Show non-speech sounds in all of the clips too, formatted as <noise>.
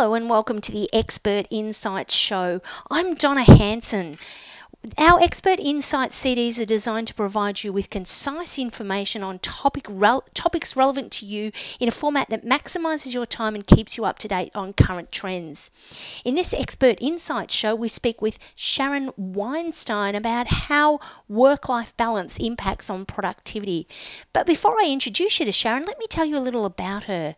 Hello and welcome to the Expert Insights Show. I'm Donna Hanson. Our Expert Insights CDs are designed to provide you with concise information on topic topics relevant to you in a format that maximizes your time and keeps you up to date on current trends. In this Expert Insights show, we speak with Sharon Weinstein about how work life balance impacts on productivity. But before I introduce you to Sharon, let me tell you a little about her.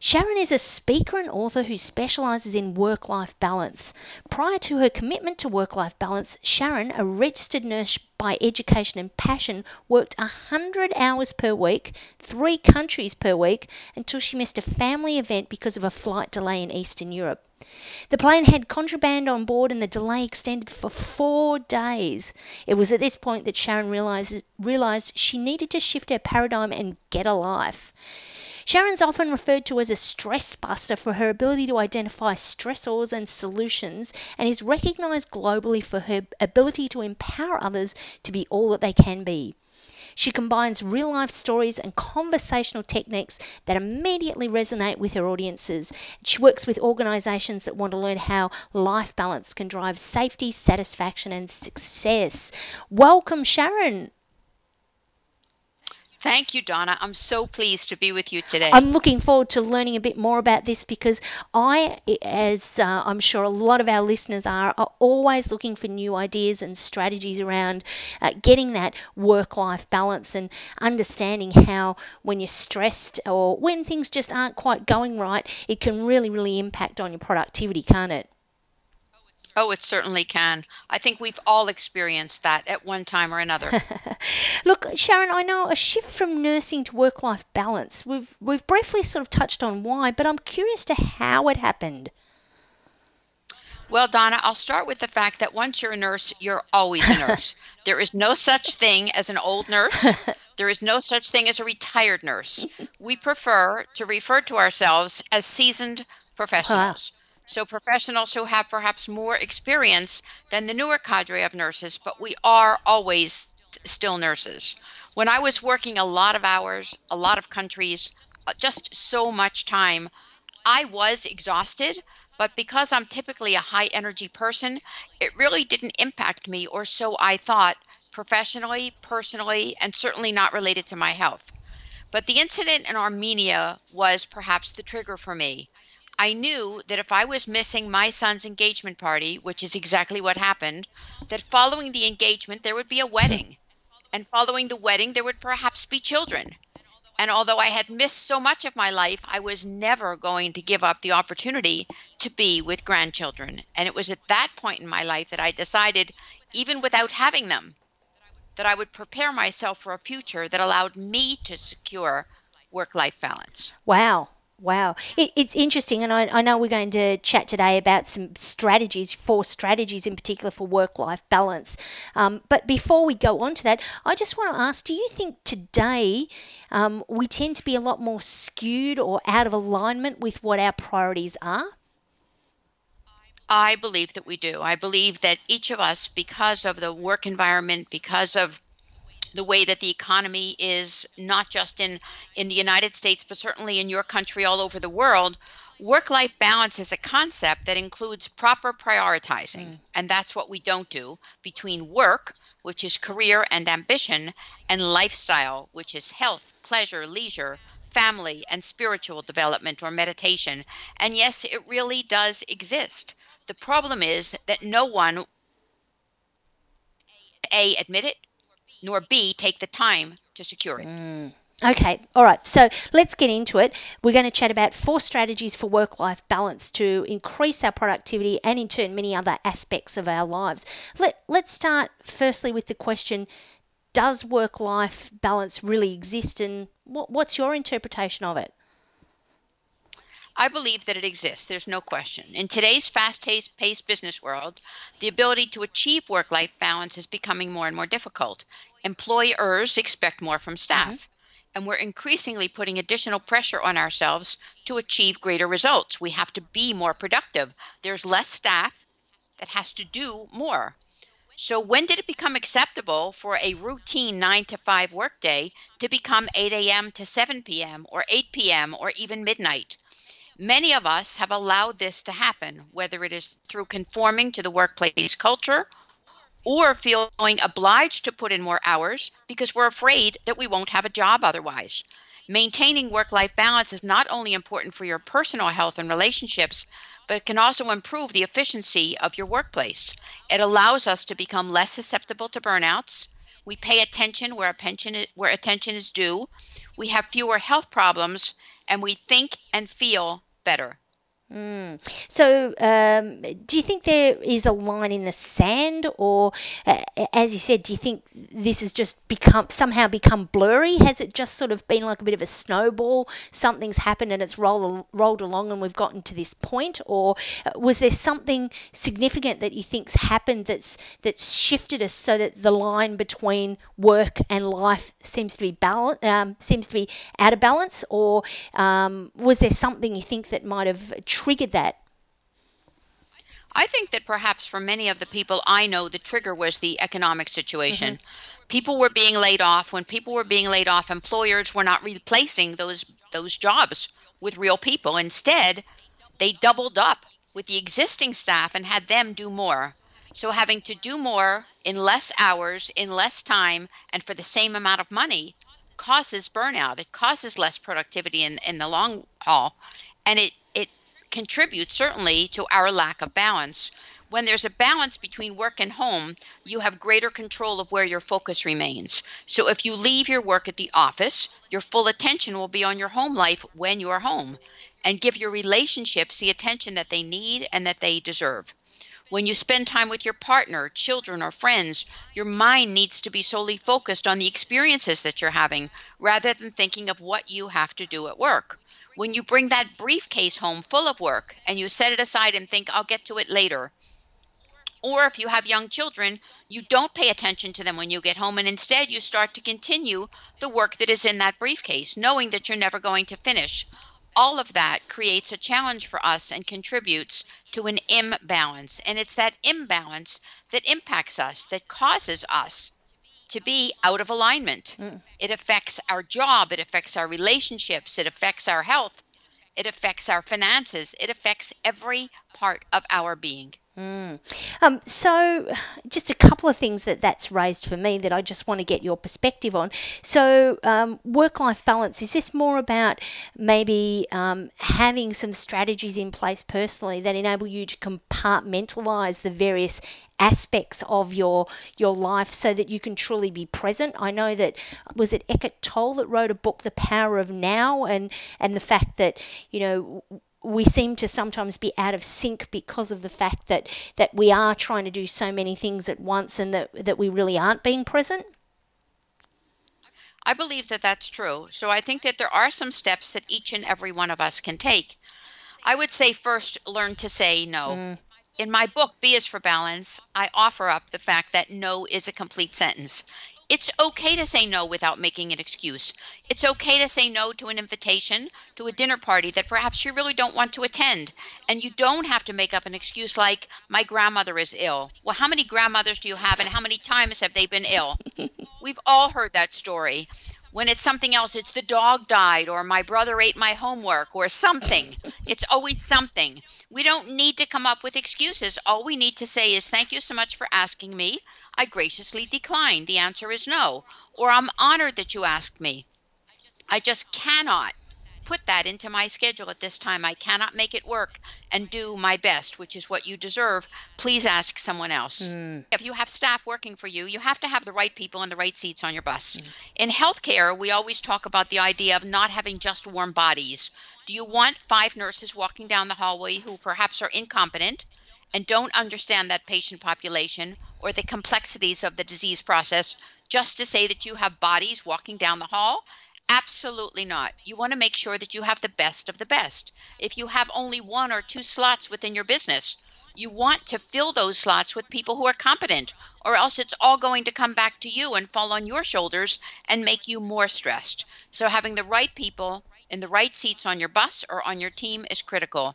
Sharon is a speaker and author who specializes in work life balance. Prior to her commitment to work life balance, Sharon, a registered nurse by education and passion, worked 100 hours per week, three countries per week, until she missed a family event because of a flight delay in Eastern Europe. The plane had contraband on board and the delay extended for four days. It was at this point that Sharon realized, realized she needed to shift her paradigm and get a life. Sharon's often referred to as a stress buster for her ability to identify stressors and solutions and is recognized globally for her ability to empower others to be all that they can be. She combines real life stories and conversational techniques that immediately resonate with her audiences. She works with organizations that want to learn how life balance can drive safety, satisfaction, and success. Welcome, Sharon. Thank you, Donna. I'm so pleased to be with you today. I'm looking forward to learning a bit more about this because I, as uh, I'm sure a lot of our listeners are, are always looking for new ideas and strategies around uh, getting that work life balance and understanding how, when you're stressed or when things just aren't quite going right, it can really, really impact on your productivity, can't it? Oh, it certainly can. I think we've all experienced that at one time or another. <laughs> Look, Sharon, I know a shift from nursing to work-life balance. We've we've briefly sort of touched on why, but I'm curious to how it happened. Well, Donna, I'll start with the fact that once you're a nurse, you're always a <laughs> nurse. there is no such thing as an old nurse. <laughs> There is no such thing as a retired nurse. We prefer to refer to ourselves as seasoned professionals. So professionals who have perhaps more experience than the newer cadre of nurses, but we are always still nurses. When I was working a lot of hours, a lot of countries, uh, just so much time, I was exhausted, but because I'm typically a high energy person, it really didn't impact me, or so I thought, professionally, personally, and certainly not related to my health. But the incident in Armenia was perhaps the trigger for me. I knew that if I was missing my son's engagement party, which is exactly what happened, that following the engagement there would be a wedding. And following the wedding there would perhaps be children. And although I had missed so much of my life, I was never going to give up the opportunity to be with grandchildren. And it was at that point in my life that I decided, even without having them, that I would prepare myself for a future that allowed me to secure work life balance. Wow. Wow, it, it's interesting, and I, I, know we're going to chat today about some strategies, four strategies in particular for work life balance. Um, but before we go on to that, I just want to ask do you think today um, we tend to be a lot more skewed or out of alignment with what our priorities are? I believe that we do. I believe that each of us, because of the work environment, because of the way that the economy is not just in in the United States but certainly in your country all over the world work life balance is a concept that includes proper prioritizing. Mm. and that's what we don't do between work which is career and ambition and lifestyle which is health pleasure leisure family and spiritual development or meditation. And yes it really does exist. The problem is that no one a admit it nor B, take the time to secure it. Mm. Okay, all right. So let's get into it. We're going to chat about four strategies for work life balance to increase our productivity and, in turn, many other aspects of our lives. Let, let's start firstly with the question Does work life balance really exist, and what, what's your interpretation of it? I believe that it exists. There's no question. In today's fast paced business world, the ability to achieve work life balance is becoming more and more difficult. Employers expect more from staff. Mm-hmm. And we're increasingly putting additional pressure on ourselves to achieve greater results. We have to be more productive. There's less staff that has to do more. So, when did it become acceptable for a routine 9 to 5 workday to become 8 a.m. to 7 p.m. or 8 p.m. or even midnight? Many of us have allowed this to happen, whether it is through conforming to the workplace culture or feeling obliged to put in more hours because we're afraid that we won't have a job otherwise. Maintaining work life balance is not only important for your personal health and relationships, but it can also improve the efficiency of your workplace. It allows us to become less susceptible to burnouts. We pay attention where attention, where attention is due. We have fewer health problems, and we think and feel better. Mm. So, um, do you think there is a line in the sand, or uh, as you said, do you think this has just become somehow become blurry? Has it just sort of been like a bit of a snowball? Something's happened and it's rolled rolled along, and we've gotten to this point, or uh, was there something significant that you think's happened that's that's shifted us so that the line between work and life seems to be balance um, seems to be out of balance, or um, was there something you think that might have triggered that? I think that perhaps for many of the people I know, the trigger was the economic situation. Mm-hmm. People were being laid off. When people were being laid off, employers were not replacing those those jobs with real people. Instead, they doubled up with the existing staff and had them do more. So having to do more in less hours, in less time, and for the same amount of money causes burnout. It causes less productivity in, in the long haul. And it, it contributes certainly to our lack of balance. When there's a balance between work and home, you have greater control of where your focus remains. So if you leave your work at the office, your full attention will be on your home life when you are home and give your relationships the attention that they need and that they deserve. When you spend time with your partner, children, or friends, your mind needs to be solely focused on the experiences that you're having rather than thinking of what you have to do at work when you bring that briefcase home full of work and you set it aside and think, I'll get to it later. Or if you have young children, you don't pay attention to them when you get home and instead you start to continue the work that is in that briefcase, knowing that you're never going to finish. All of that creates a challenge for us and contributes to an imbalance. And it's that imbalance that impacts us, that causes us to be out of alignment. Mm. It affects our job, it affects our relationships, it affects our health, it affects our finances, it affects every part of our being. Mm. Um, so, just a couple of things that that's raised for me that I just want to get your perspective on. So, um, work life balance is this more about maybe um, having some strategies in place personally that enable you to compartmentalize the various aspects of your your life so that you can truly be present. I know that was it Eckhart Tolle that wrote a book, The Power of Now, and and the fact that you know we seem to sometimes be out of sync because of the fact that that we are trying to do so many things at once and that that we really aren't being present I believe that that's true. So I think that there are some steps that each and every one of us can take. I would say first learn to say no. Mm. In my book, B is for Balance, I offer up the fact that no is a complete sentence. It's okay to say no without making an excuse. It's okay to say no to an invitation to a dinner party that perhaps you really don't want to attend. And you don't have to make up an excuse like, my grandmother is ill. Well, how many grandmothers do you have and how many times have they been ill? <laughs> We've all heard that story. When it's something else, it's the dog died or my brother ate my homework or something. It's always something. We don't need to come up with excuses. All we need to say is, thank you so much for asking me. I graciously decline. The answer is no. Or I'm honored that you asked me. I just cannot put that into my schedule at this time. I cannot make it work and do my best, which is what you deserve. Please ask someone else. Mm. If you have staff working for you, you have to have the right people in the right seats on your bus. Mm. In healthcare, we always talk about the idea of not having just warm bodies. Do you want five nurses walking down the hallway who perhaps are incompetent and don't understand that patient population or the complexities of the disease process just to say that you have bodies walking down the hall? Absolutely not. You want to make sure that you have the best of the best. If you have only one or two slots within your business, you want to fill those slots with people who are competent, or else it's all going to come back to you and fall on your shoulders and make you more stressed. So, having the right people in the right seats on your bus or on your team is critical.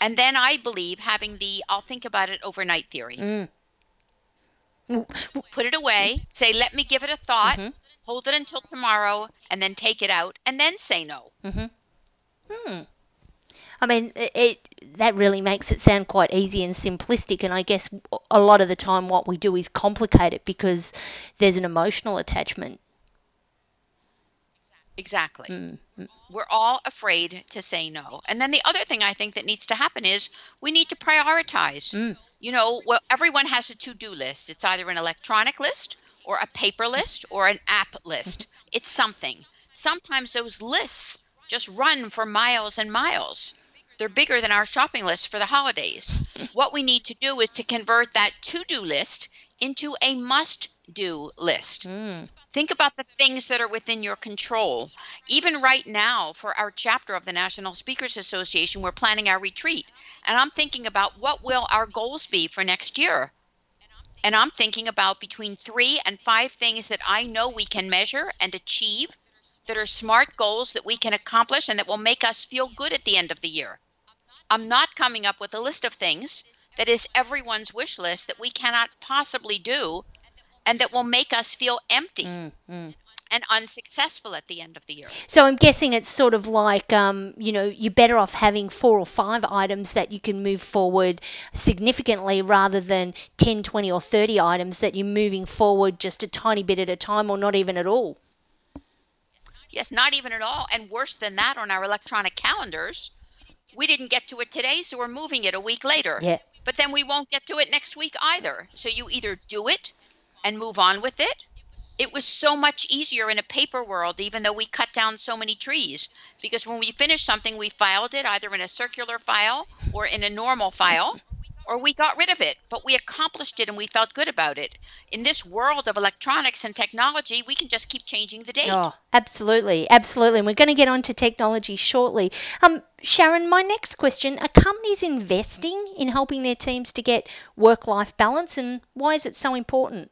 And then I believe having the I'll think about it overnight theory. Mm. Put it away, say, let me give it a thought, mm-hmm. hold it until tomorrow, and then take it out, and then say no. Mm-hmm. Hmm. I mean, it, it that really makes it sound quite easy and simplistic. And I guess a lot of the time, what we do is complicate it because there's an emotional attachment. Exactly. Mm, We're all afraid to say no. And then the other thing I think that needs to happen is we need to prioritize. mm, You know, well, everyone has a to do list. It's either an electronic list or a paper list or an app list. It's something. Sometimes those lists just run for miles and miles. They're bigger than our shopping list for the holidays. <laughs> What we need to do is to convert that to do list into a must do list. mm. Think about the things that are within your control. Even right now, for our chapter of the National Speakers Association, we're planning our retreat. And I'm thinking about what will our goals be for next year. And I'm thinking about between three and five things that I know we can measure and achieve that are smart goals that we can accomplish and that will make us feel good at the end of the year. I'm not coming up with a list of things that is everyone's wish list that we cannot possibly do and that will make us feel empty Mm, mm. and unsuccessful at the end of the year. So I'm guessing it's sort of like, um, you know, you're better off having four or five items that you can move forward significantly rather than 10, 20, or 30 items that you're moving forward just a tiny bit at a time or not even at all. Yes, not even at all. And worse than that, on our electronic calendars, we didn't get to it today, so we're moving it a week later. Yeah. But then we won't get to it next week either. So you either do it and move on with it. It was so much easier in a paper world, even though we cut down so many trees. Because when we finished something, we filed it either in a circular file or in a normal file, or we got rid of it. But we accomplished it and we felt good about it. In this world of electronics and technology, we can just keep changing the date. Oh, absolutely, absolutely. And we're going to get on to technology shortly. Um, Sharon, my next question: Are companies investing in helping their teams to get work-life balance, and why is it so important?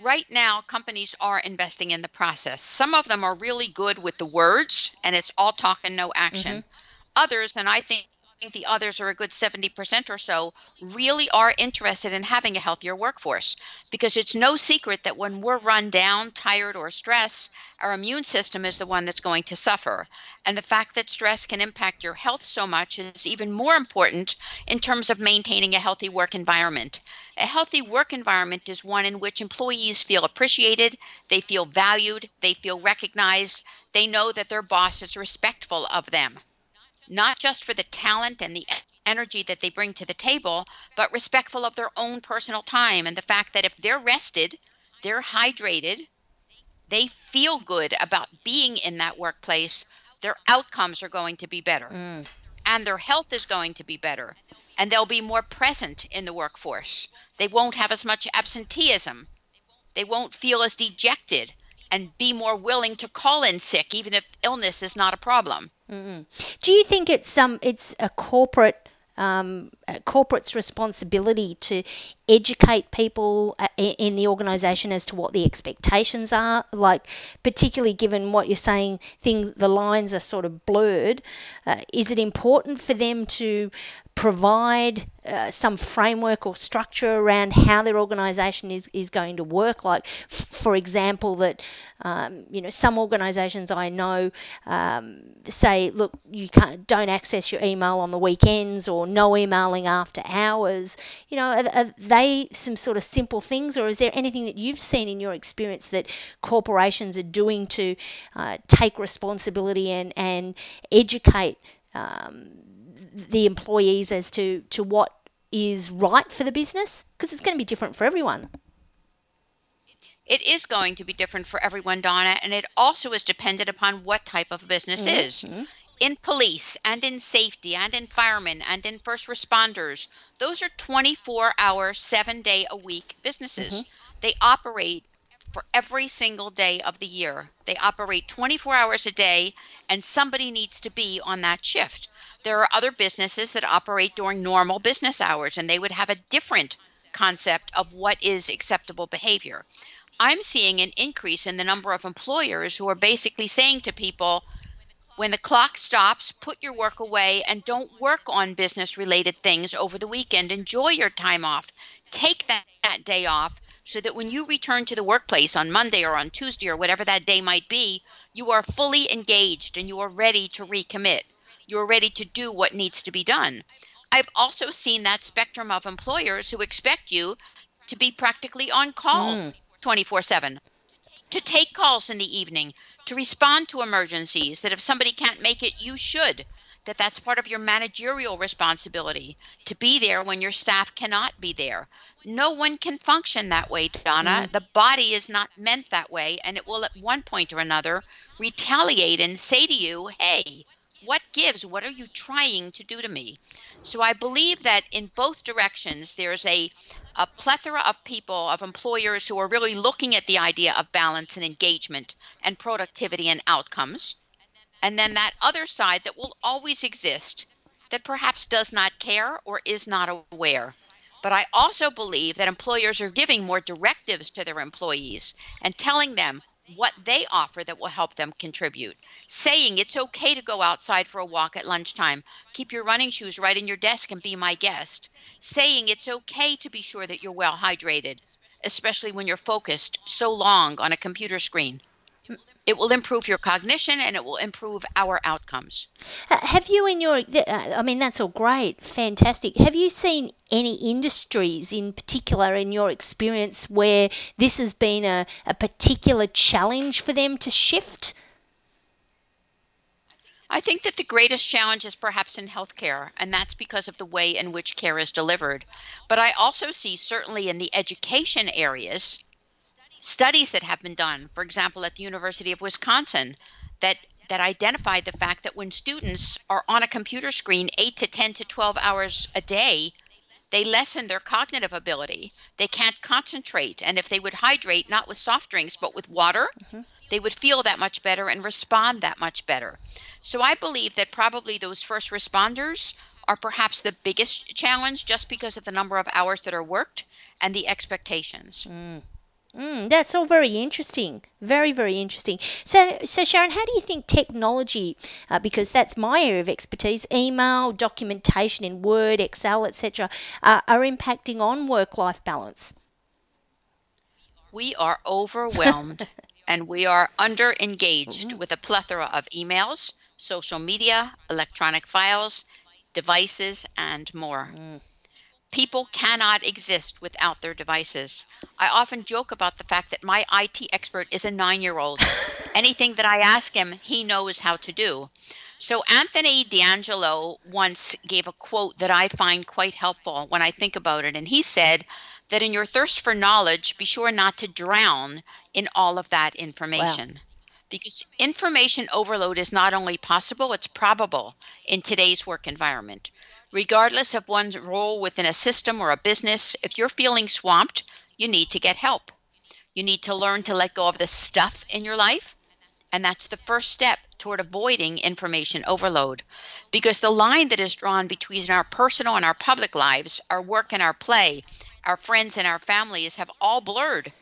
Right now, companies are investing in the process. Some of them are really good with the words, and it's all talk and no action. Mm-hmm. Others, and I think the others are a good 70% or so, really are interested in having a healthier workforce because it's no secret that when we're run down, tired, or stressed, our immune system is the one that's going to suffer. And the fact that stress can impact your health so much is even more important in terms of maintaining a healthy work environment. A healthy work environment is one in which employees feel appreciated, they feel valued, they feel recognized, they know that their boss is respectful of them, not just for the talent and the energy that they bring to the table, but respectful of their own personal time and the fact that if they're rested, they're hydrated, they feel good about being in that workplace, their outcomes are going to be better Mm. and their health is going to be better and they'll be more present in the workforce. They won't have as much absenteeism. They won't feel as dejected and be more willing to call in sick even if illness is not a problem. Mm. Do you think it's um it's a corporate um, corporate's responsibility to educate people uh, in the organisation as to what the expectations are? Like, particularly given what you're saying, things the lines are sort of blurred. Uh, is it important for them to provide uh, some framework or structure around how their organisation is, is going to work? Like, f- for example, that um, you know some organisations I know um, say, look, you can't don't access your email on the weekends or no emailing after hours. You know, are, are they some sort of simple things, or is there anything that you've seen in your experience that corporations are doing to uh, take responsibility and and educate um, the employees as to to what is right for the business? Because it's going to be different for everyone. It is going to be different for everyone, Donna, and it also is dependent upon what type of business is. In police and in safety and in firemen and in first responders, those are 24 hour, seven day a week businesses. Mm-hmm. They operate for every single day of the year. They operate 24 hours a day, and somebody needs to be on that shift. There are other businesses that operate during normal business hours, and they would have a different concept of what is acceptable behavior. I'm seeing an increase in the number of employers who are basically saying to people, when the clock stops, put your work away and don't work on business related things over the weekend. Enjoy your time off. Take that, that day off so that when you return to the workplace on Monday or on Tuesday or whatever that day might be, you are fully engaged and you are ready to recommit. you're ready to do what needs to be done. I've also seen that spectrum of employers who expect you to be practically on call Mm. 24 7, to take calls in the evening, to respond to emergencies, that if somebody can't make it, you should. That that's part of your managerial responsibility to be there when your staff cannot be there. No one can function that way, Donna. Mm. The body is not meant that way, and it will at one point or another retaliate and say to you, hey, what gives? What are you trying to do to me? So I believe that in both directions, there's a, a plethora of people, of employers who are really looking at the idea of balance and engagement and productivity and outcomes. And then that other side that will always exist that perhaps does not care or is not aware. But I also believe that employers are giving more directives to their employees and telling them what they offer that will help them contribute. Saying it's okay to go outside for a walk at lunchtime, keep your running shoes right in your desk and be my guest. Saying it's okay to be sure that you're well hydrated, especially when you're focused so long on a computer screen. It will improve your cognition and it will improve our outcomes. Uh, have you in your, uh, I mean, that's all great, fantastic. Have you seen any industries in particular in your experience where this has been a, a particular challenge for them to shift? I think that the greatest challenge is perhaps in healthcare, and that's because of the way in which care is delivered. But I also see, certainly in the education areas, studies that have been done, for example, at the University of Wisconsin, that that identified the fact that when students are on a computer screen 8 to 10 to 12 hours a day, they lessen their cognitive ability. They can't concentrate. And if they would hydrate, not with soft drinks, but with water, they would feel that much better and respond that much better. So I believe that probably those first responders are perhaps the biggest challenge just because of the number of hours that are worked and the expectations. Mm, that's all very interesting. Very, very interesting. So, so Sharon, how do you think technology, uh, because that's my area of expertise, email, documentation in Word, Excel, etc., uh, are impacting on work-life balance? We are overwhelmed <laughs> and we are under engaged with a plethora of emails, social media, electronic files, devices, and more. People cannot exist without their devices. I often joke about the fact that my IT expert is a nine year old. <laughs> Anything that I ask him, he knows how to do. So, Anthony D'Angelo once gave a quote that I find quite helpful when I think about it. And he said that in your thirst for knowledge, be sure not to drown in all of that information. Because information overload is not only possible, it's probable in today's work environment. Regardless of one's role within a system or a business, if you're feeling swamped, you need to get help. You need to learn to let go of the stuff in your life. And that's the first step toward avoiding information overload. Because the line that is drawn between our personal and our public lives, our work and our play, our friends and our families have all blurred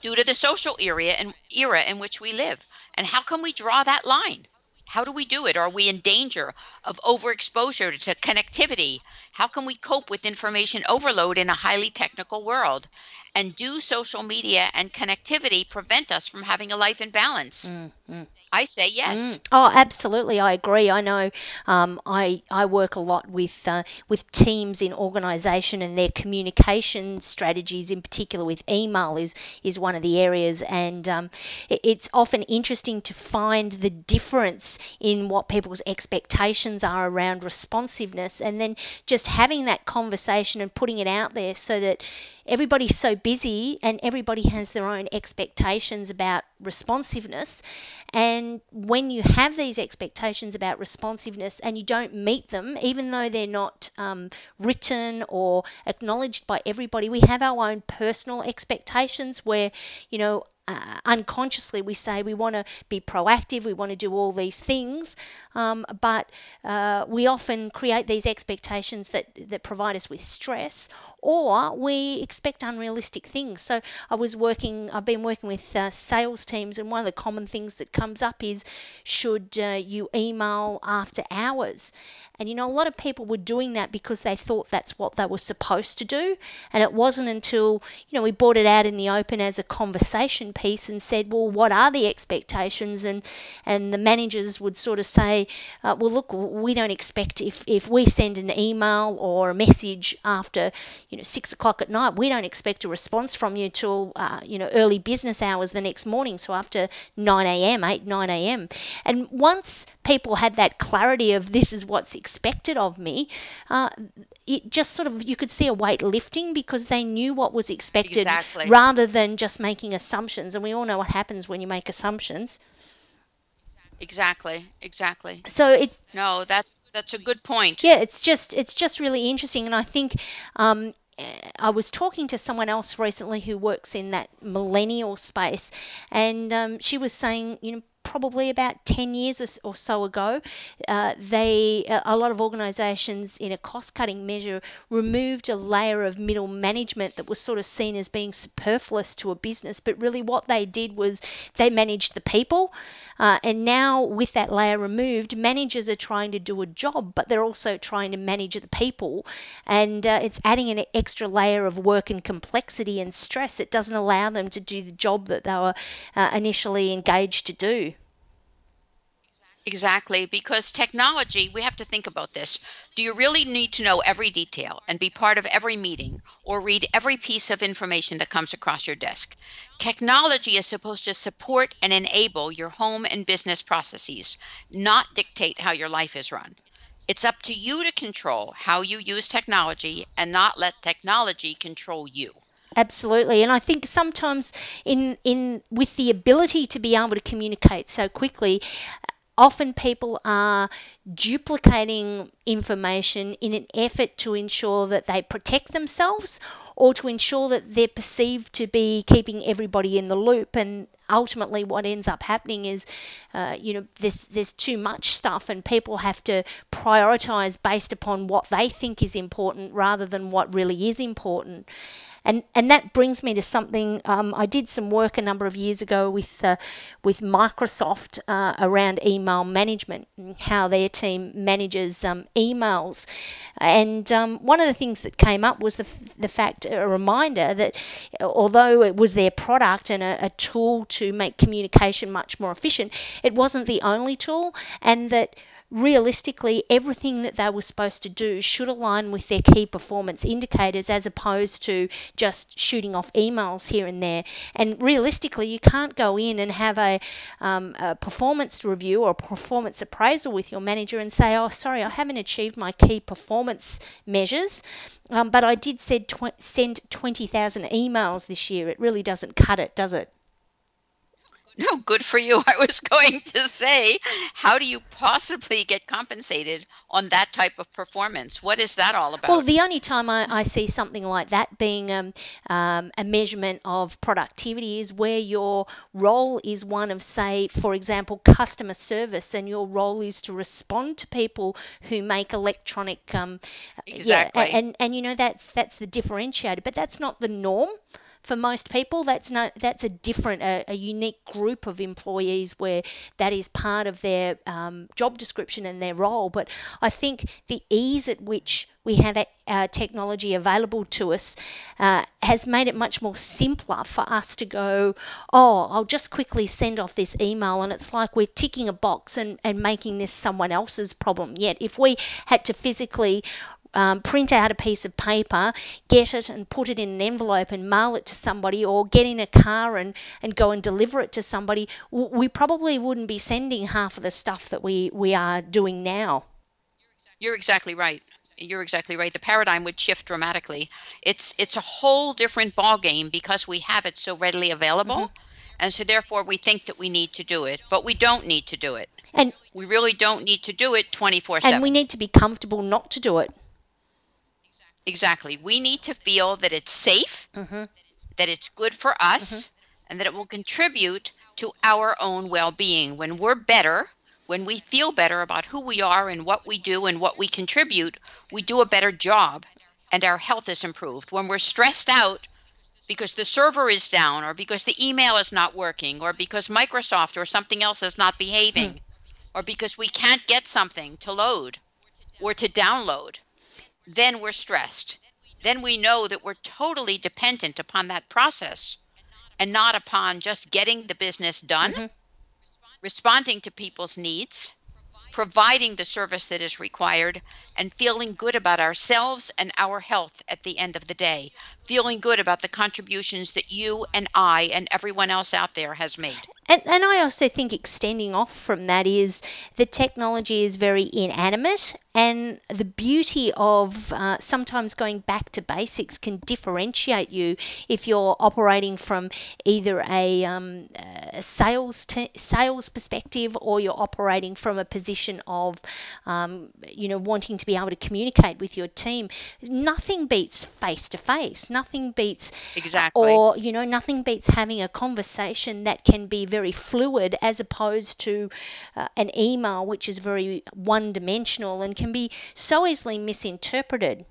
due to the social era and era in which we live. And how can we draw that line? How do we do it? Are we in danger of overexposure to connectivity? How can we cope with information overload in a highly technical world? And do social media and connectivity prevent us from having a life in balance? I say yes. Oh, absolutely, I agree. I know um, I I work a lot with uh, with teams in organisation and their communication strategies, in particular with email, is is one of the areas, and um, it, it's often interesting to find the difference in what people's expectations are around responsiveness, and then just having that conversation and putting it out there so that everybody's so busy and everybody has their own expectations about responsiveness. And when you have these expectations about responsiveness and you don't meet them even though they're not um, written or acknowledged by everybody we have our own personal expectations where you know uh, unconsciously we say we want to be proactive, we want to do all these things, um, but uh, we often create these expectations that, that provide us with stress, or we expect unrealistic things. So I was working, I've been working with uh, sales teams, and one of the common things that comes up is should uh, you email after hours? And you know, a lot of people were doing that because they thought that's what they were supposed to do. And it wasn't until, you know, we brought it out in the open as a conversation piece and said, well, what are the expectations? And, and the managers would sort of say, uh, well, look, we don't expect if, if we send an email or a message after, you know, six o'clock at night, we don't expect a response from you till, uh, you know, early business hours the next morning. So after 9 a.m., 8, 9 a.m. And once people had that clarity of this is what's expected of me, uh, it just sort of you could see a weight lifting because they knew what was expected Exactly. rather than just making assumptions. And we all know what happens when you make assumptions. Exactly. Exactly. So it's No, that's that's a good point. yeah, it's just it's just really interesting, and I think um, I was talking to someone else recently who works in that millennial space, and um, she was saying, you know, probably about 10 years or so ago, uh, they a a lot of organisations in a cost-cutting measure removed a layer of middle management that was sort of seen as being superfluous to a business, but really what they did was they managed the people. Uh, and now, with that layer removed, managers are trying to do a job, but they're also trying to manage the people. And uh, it's adding an extra layer of work and complexity and stress. It doesn't allow them to do the job that they were uh, initially engaged to do. Exactly, because technology, we have to think about this. Do you really need to know every detail and be part of every meeting or read every piece of information that comes across your desk? Technology is supposed to support and enable your home and business processes, not dictate how your life is run. It's up to you to control how you use technology and not let technology control you. Absolutely, and I think sometimes in in with the ability to be able to communicate so quickly, often people are duplicating information in an effort to ensure that they protect themselves or to ensure that they're perceived to be keeping everybody in the loop. And ultimately what ends up happening is uh, you know there's there's too much stuff and people have to prioritize based upon what they think is important rather than what really is important and and that brings me to something um, I did some work a number of years ago with uh, with Microsoft uh, around email management and how their team manages um, emails. And um, one of the things that came up was the, the fact, a reminder that although it was their product and a, a tool to make communication much more efficient, it wasn't the only tool, and that realistically, everything that they were supposed to do should align with their key performance indicators as opposed to just shooting off emails here and there. And realistically, you can't go in and have a, um, a performance review or performance appraisal with your manager and say, oh, sorry, I haven't achieved my key performance measures. Um, but I did tw- send 20,000 emails this year. It really doesn't cut it, does it? No, good for you. <laughs> I was going to say, how do you possibly get compensated on that type of performance? What is that all about? Well, the only time I, I see something like that being um, um, a measurement of productivity is where your role is one of, say, for example, customer service, and your role is to respond to people who make electronic, um, yeah, Exactly. and and you know that's that's the differentiator, but that's not the norm for most people that's not that's a different a, a unique group of employees where that is part of their um, job description and their role. But i think the ease at which we have uh, technology available to us uh, has made it much more simpler for us to go oh i'll just quickly send off this email and it's like we're ticking a box and, and making this someone else's problem. Yet if we had to physically um, print out a piece of paper, get it and put it in an envelope and mail it to somebody, or get in a car and, and go and deliver it to somebody, we probably wouldn't be sending half of the stuff that we, we are doing now. You're exactly right. You're exactly right. The paradigm would shift dramatically. It's it's a whole different ball game because we have it so readily available, and so therefore we think that we need to do it, but we don't need to do it. And We really don't need to do it 24. and we need to be comfortable not to do it. Exactly. We need to feel that it's safe, hmm that it's good for us, and that it will contribute to our own well-being. When we're better, when we feel better about who we are and what we do and what we contribute, we do a better job and our health is improved. When we're stressed out because the server is down or because the email is not working or because Microsoft or something else is not behaving or because we can't get something to load, or to download, then we're stressed. Then we know that we're totally dependent upon that process and not upon just getting the business done, Mhm. responding to people's needs, providing the service that is required, and feeling good about ourselves and our health at the end of the day. Feeling good about the contributions that you and I and everyone else out there has made. And, and I also think extending off from that is the technology is very inanimate, and the beauty of uh, sometimes going back to basics can differentiate you if you're operating from either a, um, a sales t- sales perspective or you're operating from a position of um, you know wanting to be able to communicate with your team. Nothing beats face to face. Nothing beats Exactly. or you know nothing beats having a conversation that can be very fluid as opposed to uh, an email which is very one dimensional and can be so easily misinterpreted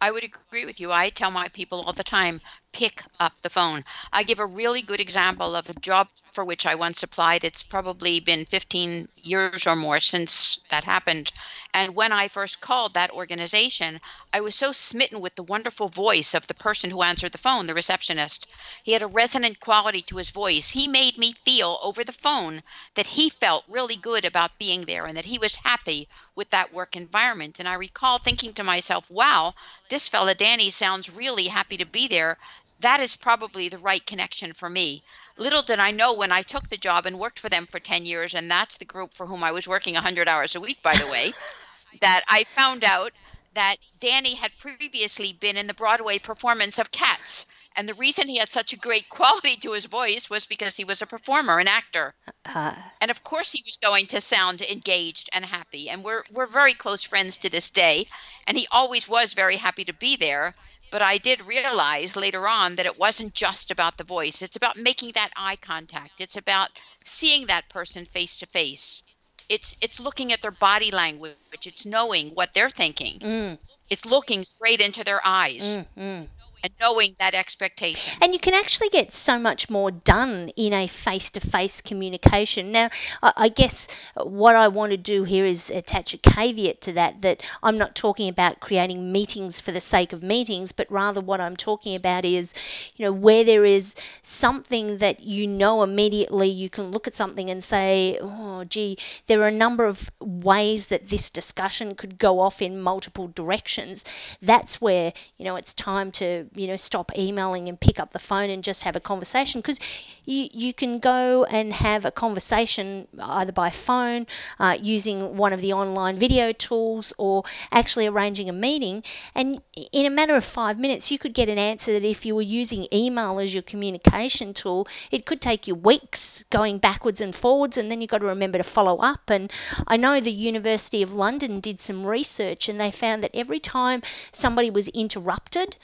I would agree with you. I tell my people all the time pick up the phone. I give a really good example of a job for which I once applied. It's probably been 15 years or more since that happened. And when I first called that organization, I was so smitten with the wonderful voice of the person who answered the phone, the receptionist. He had a resonant quality to his voice. He made me feel over the phone that he felt really good about being there and that he was happy with that work environment. And I recall thinking to myself, wow, this fella Danny sounds really happy to be there. That is probably the right connection for me. Little did I know when I took the job and worked for them for 10 years, and that's the group for whom I was working 100 hours a week, by the way, <laughs> that I found out that Danny had previously been in the Broadway performance of Cats. And the reason he had such a great <laughs> quality to his voice was because he was a performer, an actor. uh, And of course he was going to sound engaged and happy. And we're we're very close friends to this day. And he always was very happy to be there. But I did realize later on that it wasn't just about the voice. It's about making that eye contact. It's about seeing that person face to face. It's it's looking at their body language. It's knowing what they're thinking. mm, It's looking straight into their eyes mm, mm. And knowing that expectation. And you can actually get so much more done in a face to face communication. Now, I, I guess what I want to do here is attach a caveat to that that I'm not talking about creating meetings for the sake of meetings, but rather what I'm talking about is, you know, where there is something that you know immediately, you can look at something and say, oh, gee, there are a number of ways that this discussion could go off in multiple directions. That's where, you know, it's time to you know stop emailing and pick up the phone and just have a conversation because you you can go and have a conversation either by phone uh, using one of the online video tools or actually arranging a meeting. And in a matter of five minutes you could get an answer that if you were using email as your communication tool it could take you weeks going backwards and forwards and then you've got to remember to follow up. And i know the university of london did some research and they found that every time somebody was interrupted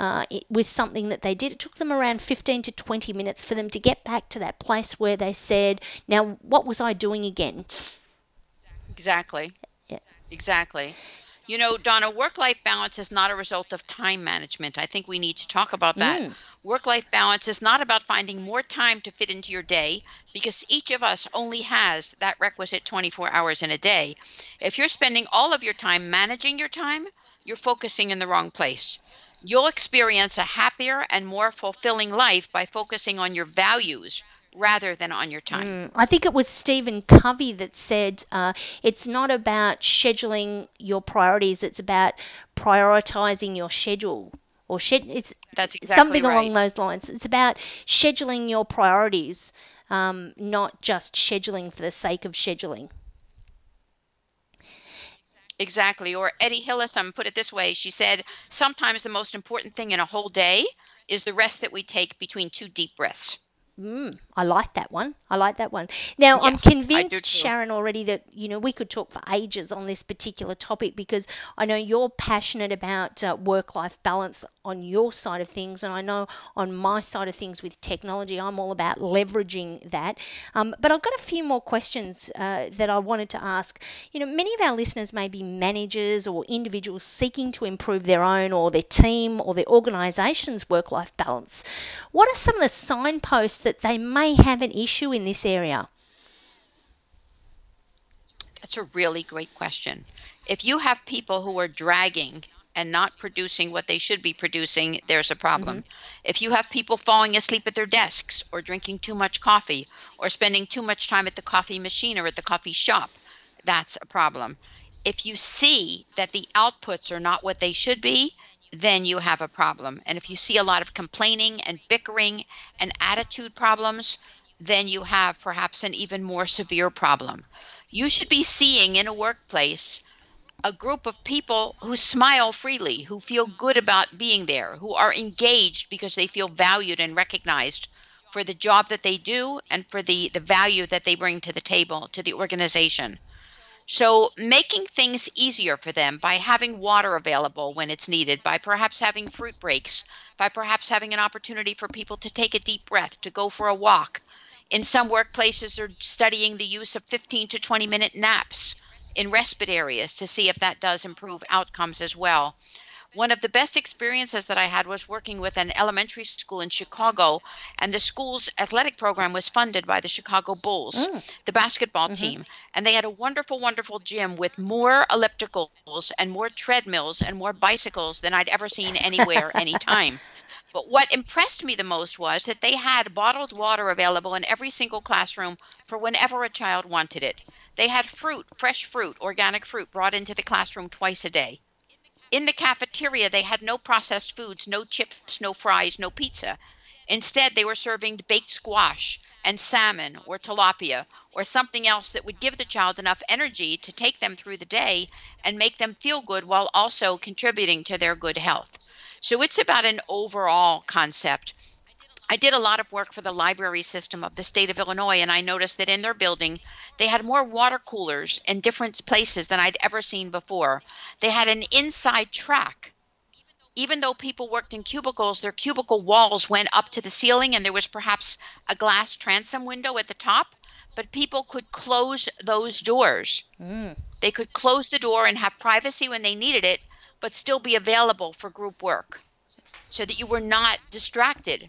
uh, it, with something that they did. It took them around 15 to 20 minutes for them to get back to that place where they said, Now, what was I doing again? Exactly. Yeah. Exactly. You know, Donna, work life balance is not a result of time management. I think we need to talk about that. Mm. Work life balance is not about finding more time to fit into your day because each of us only has that requisite 24 hours in a day. If you're spending all of your time managing your time, you're focusing in the wrong place. You'll experience a happier and more fulfilling life by focusing on your values rather than on your time. Mm. I think it was Stephen Covey that said uh, it's not about scheduling your priorities, it's about prioritizing your schedule. Or shed, it's That's exactly something right. along those lines. It's about scheduling your priorities, um, not just scheduling for the sake of scheduling. Exactly. Or Etty Hillesum put it this way. She said, sometimes the most important thing in a whole day is the rest that we take between two deep breaths. Mm, I like that one. I like that one. Now, I'm Yeah, I do convinced. Sharon, already that, you know, we could talk for ages on this particular topic because I know you're passionate about uh, work life balance on your side of things. And I know on my side of things with technology, I'm all about leveraging that. Um, but I've got a few more questions uh, that I wanted to ask. You know, many of our listeners may be managers or individuals seeking to improve their own or their team or their organization's work life balance. What are some of the signposts that they may have an issue in this area? That's a really great question. If you have people who are dragging and not producing what they should be producing, there's a problem. Mm-hmm. If you have people falling asleep at their desks or drinking too much coffee or spending too much time at the coffee machine or at the coffee shop, that's a problem. If you see that the outputs are not what they should be, then you have a problem. And if you see a lot of complaining and bickering and attitude problems, then you have perhaps an even more severe problem. You should be seeing in a workplace a group of people who smile freely, who feel good about being there, who are engaged because they feel valued and recognized for the job that they do and for the, the value that they bring to the table, to the organization. So, making things easier for them by having water available when it's needed, by perhaps having fruit breaks, by perhaps having an opportunity for people to take a deep breath, to go for a walk. In some workplaces, they're studying the use of 15 to 20 minute naps in respite areas to see if that does improve outcomes as well. One of the best experiences that I had was working with an elementary school in Chicago, and the school's athletic program was funded by the Chicago Bulls, Mm. the basketball Mhm. team. And they had a wonderful, wonderful gym with more ellipticals and more treadmills and more bicycles than I'd ever seen anywhere, <laughs> anytime. But what impressed me the most was that they had bottled water available in every single classroom for whenever a child wanted it. They had fruit, fresh fruit, organic fruit brought into the classroom twice a day. In the cafeteria, they had no processed foods, no chips, no fries, no pizza. Instead, they were serving baked squash and salmon or tilapia or something else that would give the child enough energy to take them through the day and make them feel good while also contributing to their good health. So it's about an overall concept. I did a lot of work for the library system of the state of Illinois, and I noticed that in their building, they had more water coolers in different places than I'd ever seen before. They had an inside track. Even though people worked in cubicles, their cubicle walls went up to the ceiling, and there was perhaps a glass transom window at the top, but people could close those doors. Mm. They could close the door and have privacy when they needed it, but still be available for group work so that you were not distracted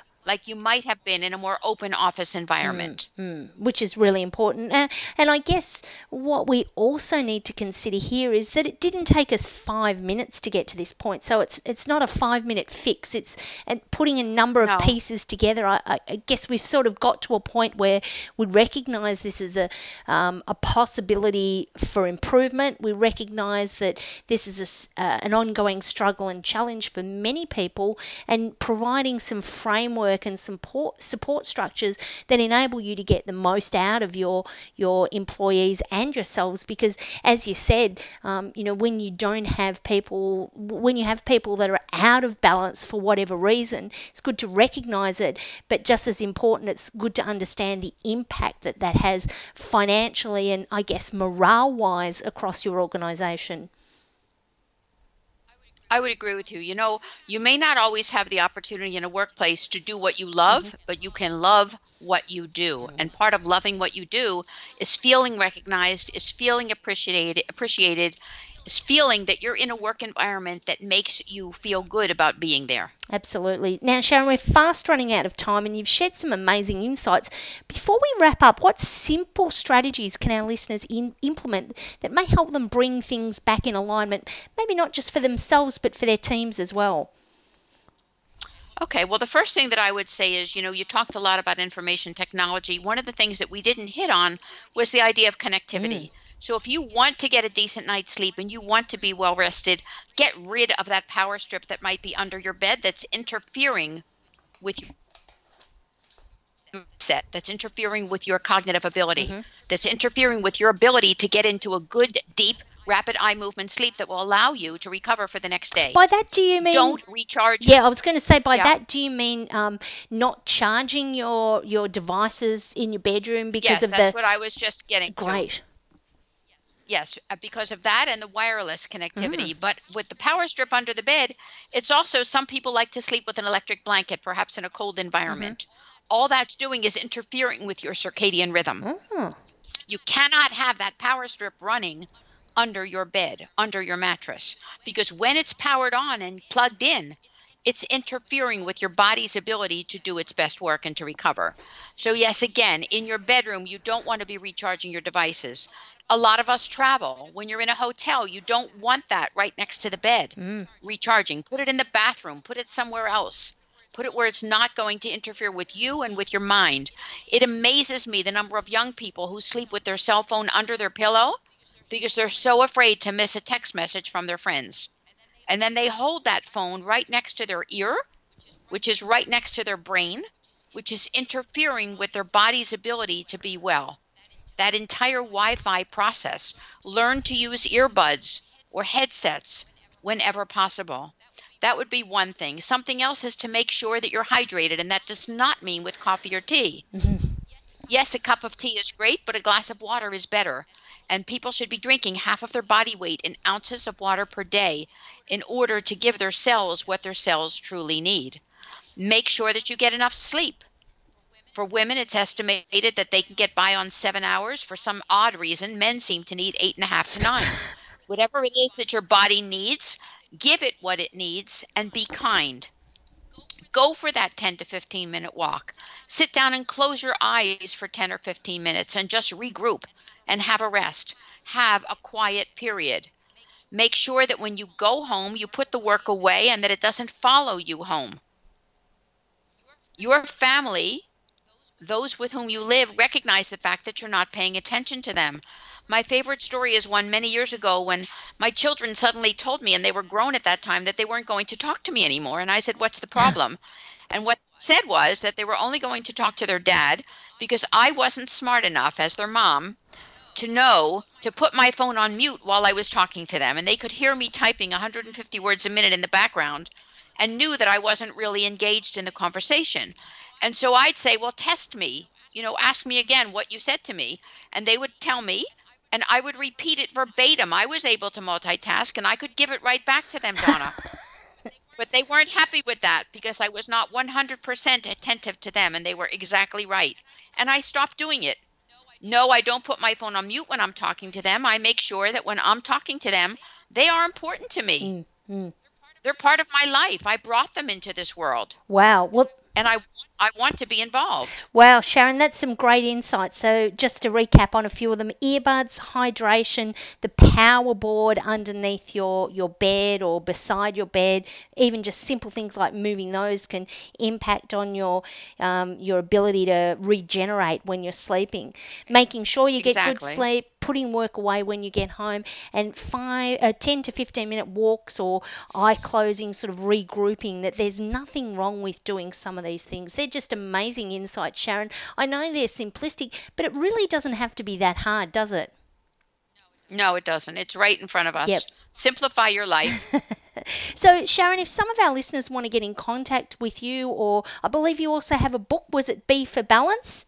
like you might have been in a more open office environment. Mm, which is really important. Uh, and I guess what we also need to consider here is that it didn't take us five minutes to get to this point. So it's it's not a five minute fix. It's and putting a number of No. pieces together. I, I, guess we've sort of got to a point where we recognise this as a um, a possibility for improvement. We recognise that this is a uh, an ongoing struggle and challenge for many people, and providing some framework and support support structures that enable you to get the most out of your your employees and yourselves. Because as you said, um, you know when you don't have people, when you have people that are out of balance for whatever reason, it's good to recognise it. But just as important, it's good to understand the impact that that has financially and I guess morale wise across your organisation. I would agree with you. You know, you may not always have the opportunity in a workplace to do what you love, mm-hmm. but you can love what you do. Mm-hmm. And part of loving what you do is feeling recognized, is feeling appreciated, appreciated, feeling that you're in a work environment that makes you feel good about being there. Absolutely. Now, Sharon, we're fast running out of time and you've shared some amazing insights. Before we wrap up, what simple strategies can our listeners in, implement that may help them bring things back in alignment, maybe not just for themselves, but for their teams as well? Okay, well, the first thing that I would say is, you know, you talked a lot about information technology. One of the things that we didn't hit on was the idea of connectivity. Mm. So if you want to get a decent night's sleep and you want to be well rested, get rid of that power strip that might be under your bed that's interfering with your set, that's interfering with your cognitive ability, Mhm. that's interfering with your ability to get into a good, deep, rapid eye movement sleep that will allow you to recover for the next day. By that, do you mean? Don't recharge Yeah, I was going to say by Yeah. that, do you mean um, not charging your your devices in your bedroom because yes, of that's the what I was just getting to. Yes, uh, because of that and the wireless Mm. connectivity. But with the power strip under the bed, it's also some people like to sleep with an electric blanket, perhaps in a cold Mm-hmm. environment. All that's doing is interfering with your circadian rhythm. Oh, You cannot have that power strip running under your bed, under your mattress, because when it's powered on and plugged in, it's interfering with your body's ability to do its best work and to recover. So, yes, again, in your bedroom, you don't want to be recharging your devices. A lot of us travel. When you're in a hotel, you don't want that right next to the bed Mm. recharging. Put it in the bathroom, put it somewhere else. Put it where it's not going to interfere with you and with your mind. It amazes me the number of young people who sleep with their cell phone under their pillow because they're so afraid to miss a text message from their friends. And then they hold that phone right next to their ear, which is right next to their brain, which is interfering with their body's ability to be well. That entire Wi Fi process, learn to use earbuds or headsets whenever possible. That would be one thing. Something else is to make sure that you're hydrated, and that does not mean with coffee or tea. Mhm. Yes, a cup of tea is great, but a glass of water is better. And people should be drinking half of their body weight in ounces of water per day in order to give their cells what their cells truly need. Make sure that you get enough sleep. For women, it's estimated that they can get by on seven hours. For some odd reason, men seem to need eight and a half to nine. <laughs> Whatever it is that your body needs, give it what it needs and be kind. Go for that 10 to 15 minute walk. Sit down and close your eyes for 10 or 15 minutes and just regroup and have a rest. Have a quiet period. Make sure that when you go home, you put the work away and that it doesn't follow you home. Your family, those with whom you live, recognize the fact that you're not paying attention to them. My favorite story is one many years ago when my children suddenly told me, and they were grown at that time, that they weren't going to talk to me anymore. And I said, What's the problem? And what said was that they were only going to talk to their dad because I wasn't smart enough as their mom to know to put my phone on mute while I was talking to them. And they could hear me typing 150 words a minute in the background and knew that I wasn't really engaged in the conversation. And so I'd say, Well, test me, you know, ask me again what you said to me. And they would tell me, and I would repeat it verbatim. I was able to multitask and I could give it right back to them, Donna. <laughs> but they weren't happy with that because I was not 100% attentive to them, and they were exactly right. And I stopped doing it. No, I don't put my phone on mute when I'm talking to them. I make sure that when I'm talking to them, they are important to me. Mm, mm. They're part of my life. I brought them into this world, Wow. Well, and I I want to be involved. Wow, Sharon, that's some great insights. So, just to recap on a few of them earbuds, hydration, the board underneath your, your bed or beside your bed, even just simple things like moving those can impact on your, um, your ability to regenerate when you're sleeping. Making sure you get good sleep, putting work away when you get home, and five, uh, 10 to 15 minute walks or eye closing, sort of regrouping, that there's nothing wrong with doing some of these things. They're just amazing insights, Sharon. I know they're simplistic, but it really doesn't have to be that hard, does it? No, it doesn't. It's right in front of us. Yep. Simplify your life. <laughs> so, Sharon, if some of our listeners want to get in contact with you, or I believe you also have a book, was it B for Balance?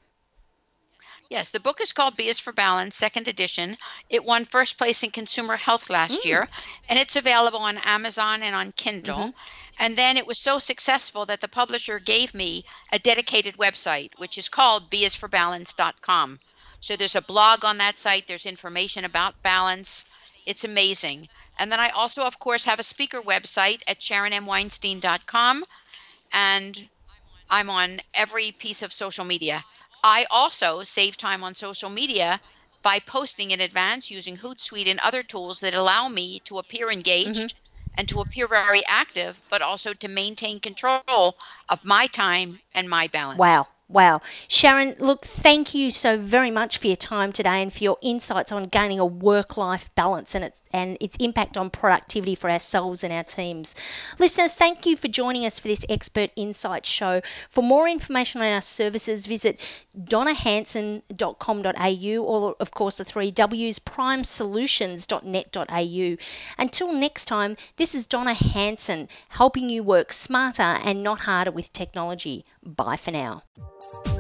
Yes, the book is called B is for Balance, second edition. It won first place in consumer health last Mm. year, and it's available on Amazon and on Kindle. Mhm. And then it was so successful that the publisher gave me a dedicated website, which is called B is for beisforbalance.com. So there's a blog on that site, there's information about balance. It's amazing. And then I also, of course, have a speaker website at sharonmweinstein.com, and I'm on every piece of social media. I also save time on social media by posting in advance using Hootsuite and other tools that allow me to appear engaged mm-hmm. and to appear very active, but also to maintain control of my time and my balance. Wow. Wow. Sharon, look, thank you so very much for your time today and for your insights on gaining a work life balance and its, and its impact on productivity for ourselves and our teams. Listeners, thank you for joining us for this Expert Insights show. For more information on our services, visit donnahanson.com.au or, of course, the three W's, primesolutions.net.au. Until next time, this is Donna Hanson helping you work smarter and not harder with technology. Bye for now. Thank you.